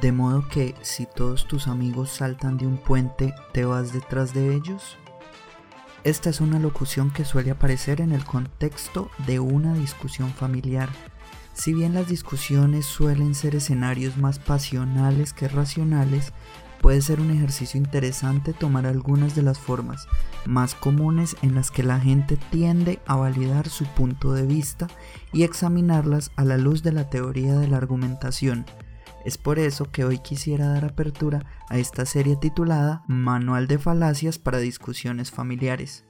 De modo que si todos tus amigos saltan de un puente, ¿te vas detrás de ellos? Esta es una locución que suele aparecer en el contexto de una discusión familiar. Si bien las discusiones suelen ser escenarios más pasionales que racionales, puede ser un ejercicio interesante tomar algunas de las formas más comunes en las que la gente tiende a validar su punto de vista y examinarlas a la luz de la teoría de la argumentación. Es por eso que hoy quisiera dar apertura a esta serie titulada Manual de Falacias para Discusiones Familiares.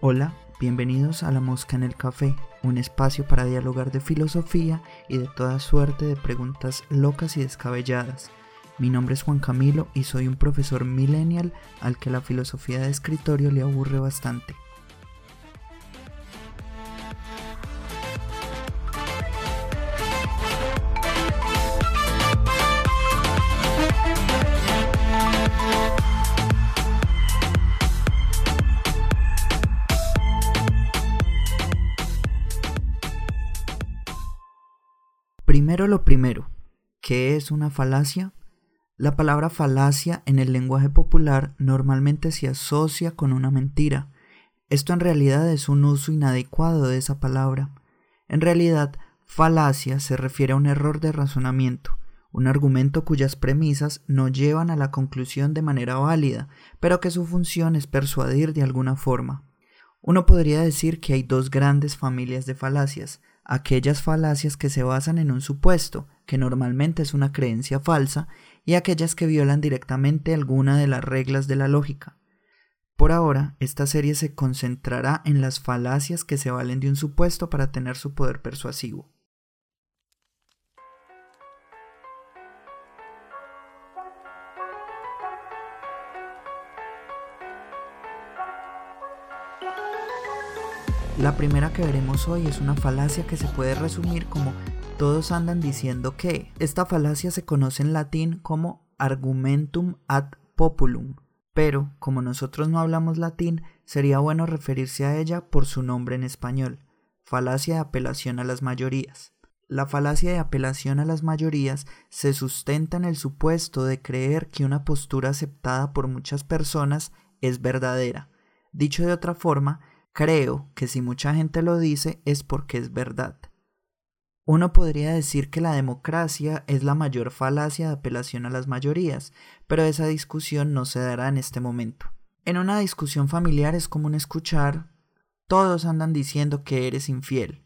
Hola, bienvenidos a La Mosca en el Café, un espacio para dialogar de filosofía y de toda suerte de preguntas locas y descabelladas. Mi nombre es Juan Camilo y soy un profesor millennial al que la filosofía de escritorio le aburre bastante. Primero lo primero, ¿qué es una falacia? La palabra falacia en el lenguaje popular normalmente se asocia con una mentira. Esto en realidad es un uso inadecuado de esa palabra. En realidad, falacia se refiere a un error de razonamiento, un argumento cuyas premisas no llevan a la conclusión de manera válida, pero que su función es persuadir de alguna forma. Uno podría decir que hay dos grandes familias de falacias, aquellas falacias que se basan en un supuesto, que normalmente es una creencia falsa, y aquellas que violan directamente alguna de las reglas de la lógica. Por ahora, esta serie se concentrará en las falacias que se valen de un supuesto para tener su poder persuasivo. La primera que veremos hoy es una falacia que se puede resumir como todos andan diciendo que. Esta falacia se conoce en latín como argumentum ad populum, pero como nosotros no hablamos latín, sería bueno referirse a ella por su nombre en español, falacia de apelación a las mayorías. La falacia de apelación a las mayorías se sustenta en el supuesto de creer que una postura aceptada por muchas personas es verdadera. Dicho de otra forma, Creo que si mucha gente lo dice es porque es verdad. Uno podría decir que la democracia es la mayor falacia de apelación a las mayorías, pero esa discusión no se dará en este momento. En una discusión familiar es común escuchar todos andan diciendo que eres infiel.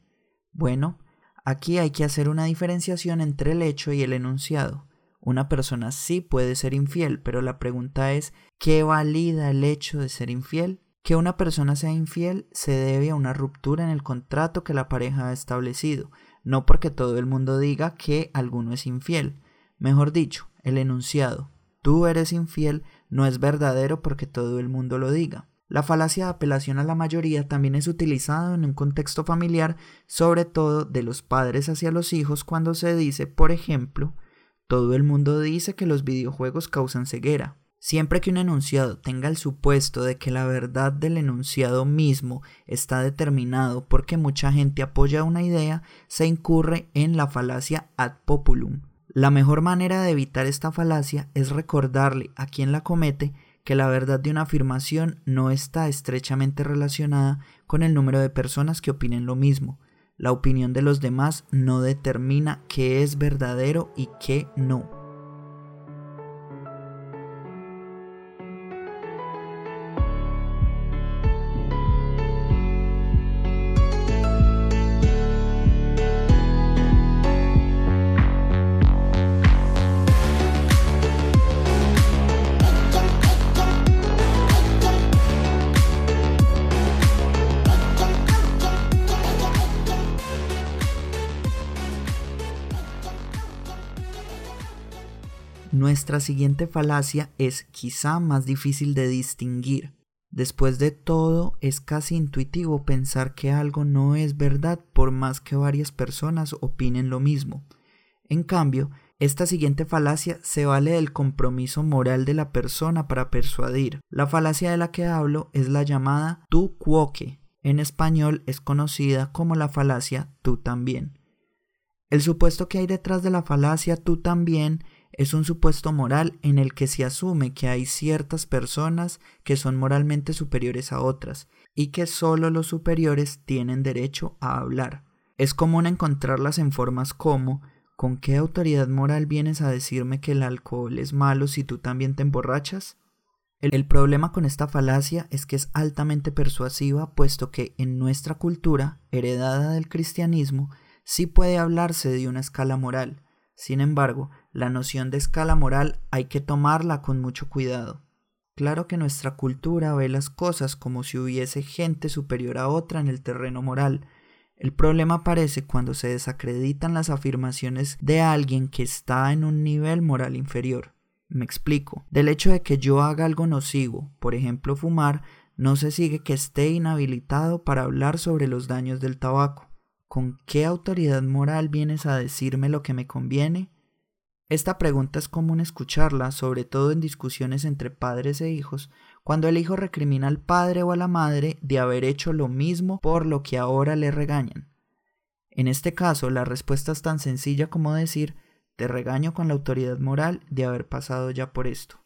Bueno, aquí hay que hacer una diferenciación entre el hecho y el enunciado. Una persona sí puede ser infiel, pero la pregunta es ¿qué valida el hecho de ser infiel? Que una persona sea infiel se debe a una ruptura en el contrato que la pareja ha establecido, no porque todo el mundo diga que alguno es infiel. Mejor dicho, el enunciado, tú eres infiel, no es verdadero porque todo el mundo lo diga. La falacia de apelación a la mayoría también es utilizada en un contexto familiar, sobre todo de los padres hacia los hijos, cuando se dice, por ejemplo, todo el mundo dice que los videojuegos causan ceguera. Siempre que un enunciado tenga el supuesto de que la verdad del enunciado mismo está determinado porque mucha gente apoya una idea, se incurre en la falacia ad populum. La mejor manera de evitar esta falacia es recordarle a quien la comete que la verdad de una afirmación no está estrechamente relacionada con el número de personas que opinen lo mismo. La opinión de los demás no determina qué es verdadero y qué no. Nuestra siguiente falacia es quizá más difícil de distinguir. Después de todo, es casi intuitivo pensar que algo no es verdad por más que varias personas opinen lo mismo. En cambio, esta siguiente falacia se vale del compromiso moral de la persona para persuadir. La falacia de la que hablo es la llamada tu quoque. En español es conocida como la falacia tú también. El supuesto que hay detrás de la falacia tú también es un supuesto moral en el que se asume que hay ciertas personas que son moralmente superiores a otras y que solo los superiores tienen derecho a hablar. Es común encontrarlas en formas como ¿Con qué autoridad moral vienes a decirme que el alcohol es malo si tú también te emborrachas? El, problema con esta falacia es que es altamente persuasiva puesto que en nuestra cultura, heredada del cristianismo, sí puede hablarse de una escala moral. Sin embargo, la noción de escala moral hay que tomarla con mucho cuidado. Claro que nuestra cultura ve las cosas como si hubiese gente superior a otra en el terreno moral. El problema aparece cuando se desacreditan las afirmaciones de alguien que está en un nivel moral inferior. Me explico. Del hecho de que yo haga algo nocivo, por ejemplo fumar, no se sigue que esté inhabilitado para hablar sobre los daños del tabaco. ¿Con qué autoridad moral vienes a decirme lo que me conviene? Esta pregunta es común escucharla, sobre todo en discusiones entre padres e hijos, cuando el hijo recrimina al padre o a la madre de haber hecho lo mismo por lo que ahora le regañan. En este caso, la respuesta es tan sencilla como decir te regaño con la autoridad moral de haber pasado ya por esto.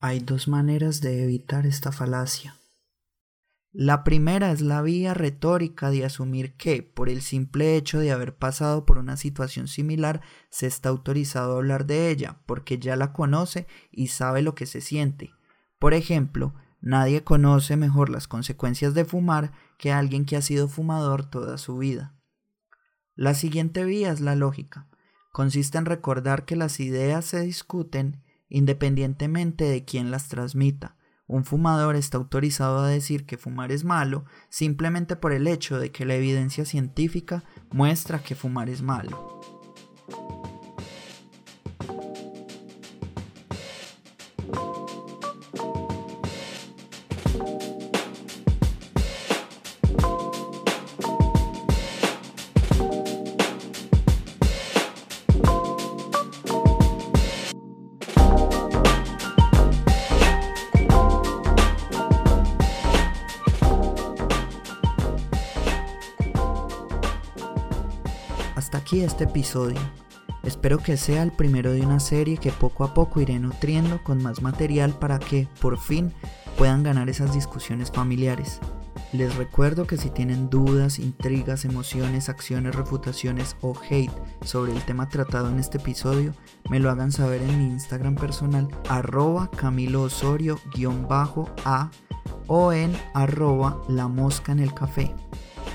Hay dos maneras de evitar esta falacia. La primera es la vía retórica de asumir que, por el simple hecho de haber pasado por una situación similar, se está autorizado a hablar de ella, porque ya la conoce y sabe lo que se siente. Por ejemplo, nadie conoce mejor las consecuencias de fumar que alguien que ha sido fumador toda su vida. La siguiente vía es la lógica. Consiste en recordar que las ideas se discuten independientemente de quién las transmita, un fumador está autorizado a decir que fumar es malo simplemente por el hecho de que la evidencia científica muestra que fumar es malo. Este episodio. Espero que sea el primero de una serie que poco a poco iré nutriendo con más material para que, por fin, puedan ganar esas discusiones familiares. Les recuerdo que si tienen dudas, intrigas, emociones, acciones, refutaciones o hate sobre el tema tratado en este episodio, me lo hagan saber en mi Instagram personal arroba Camilo Osorio-a o en arroba la mosca en el café.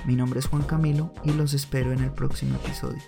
Mi nombre es Juan Camilo y los espero en el próximo episodio.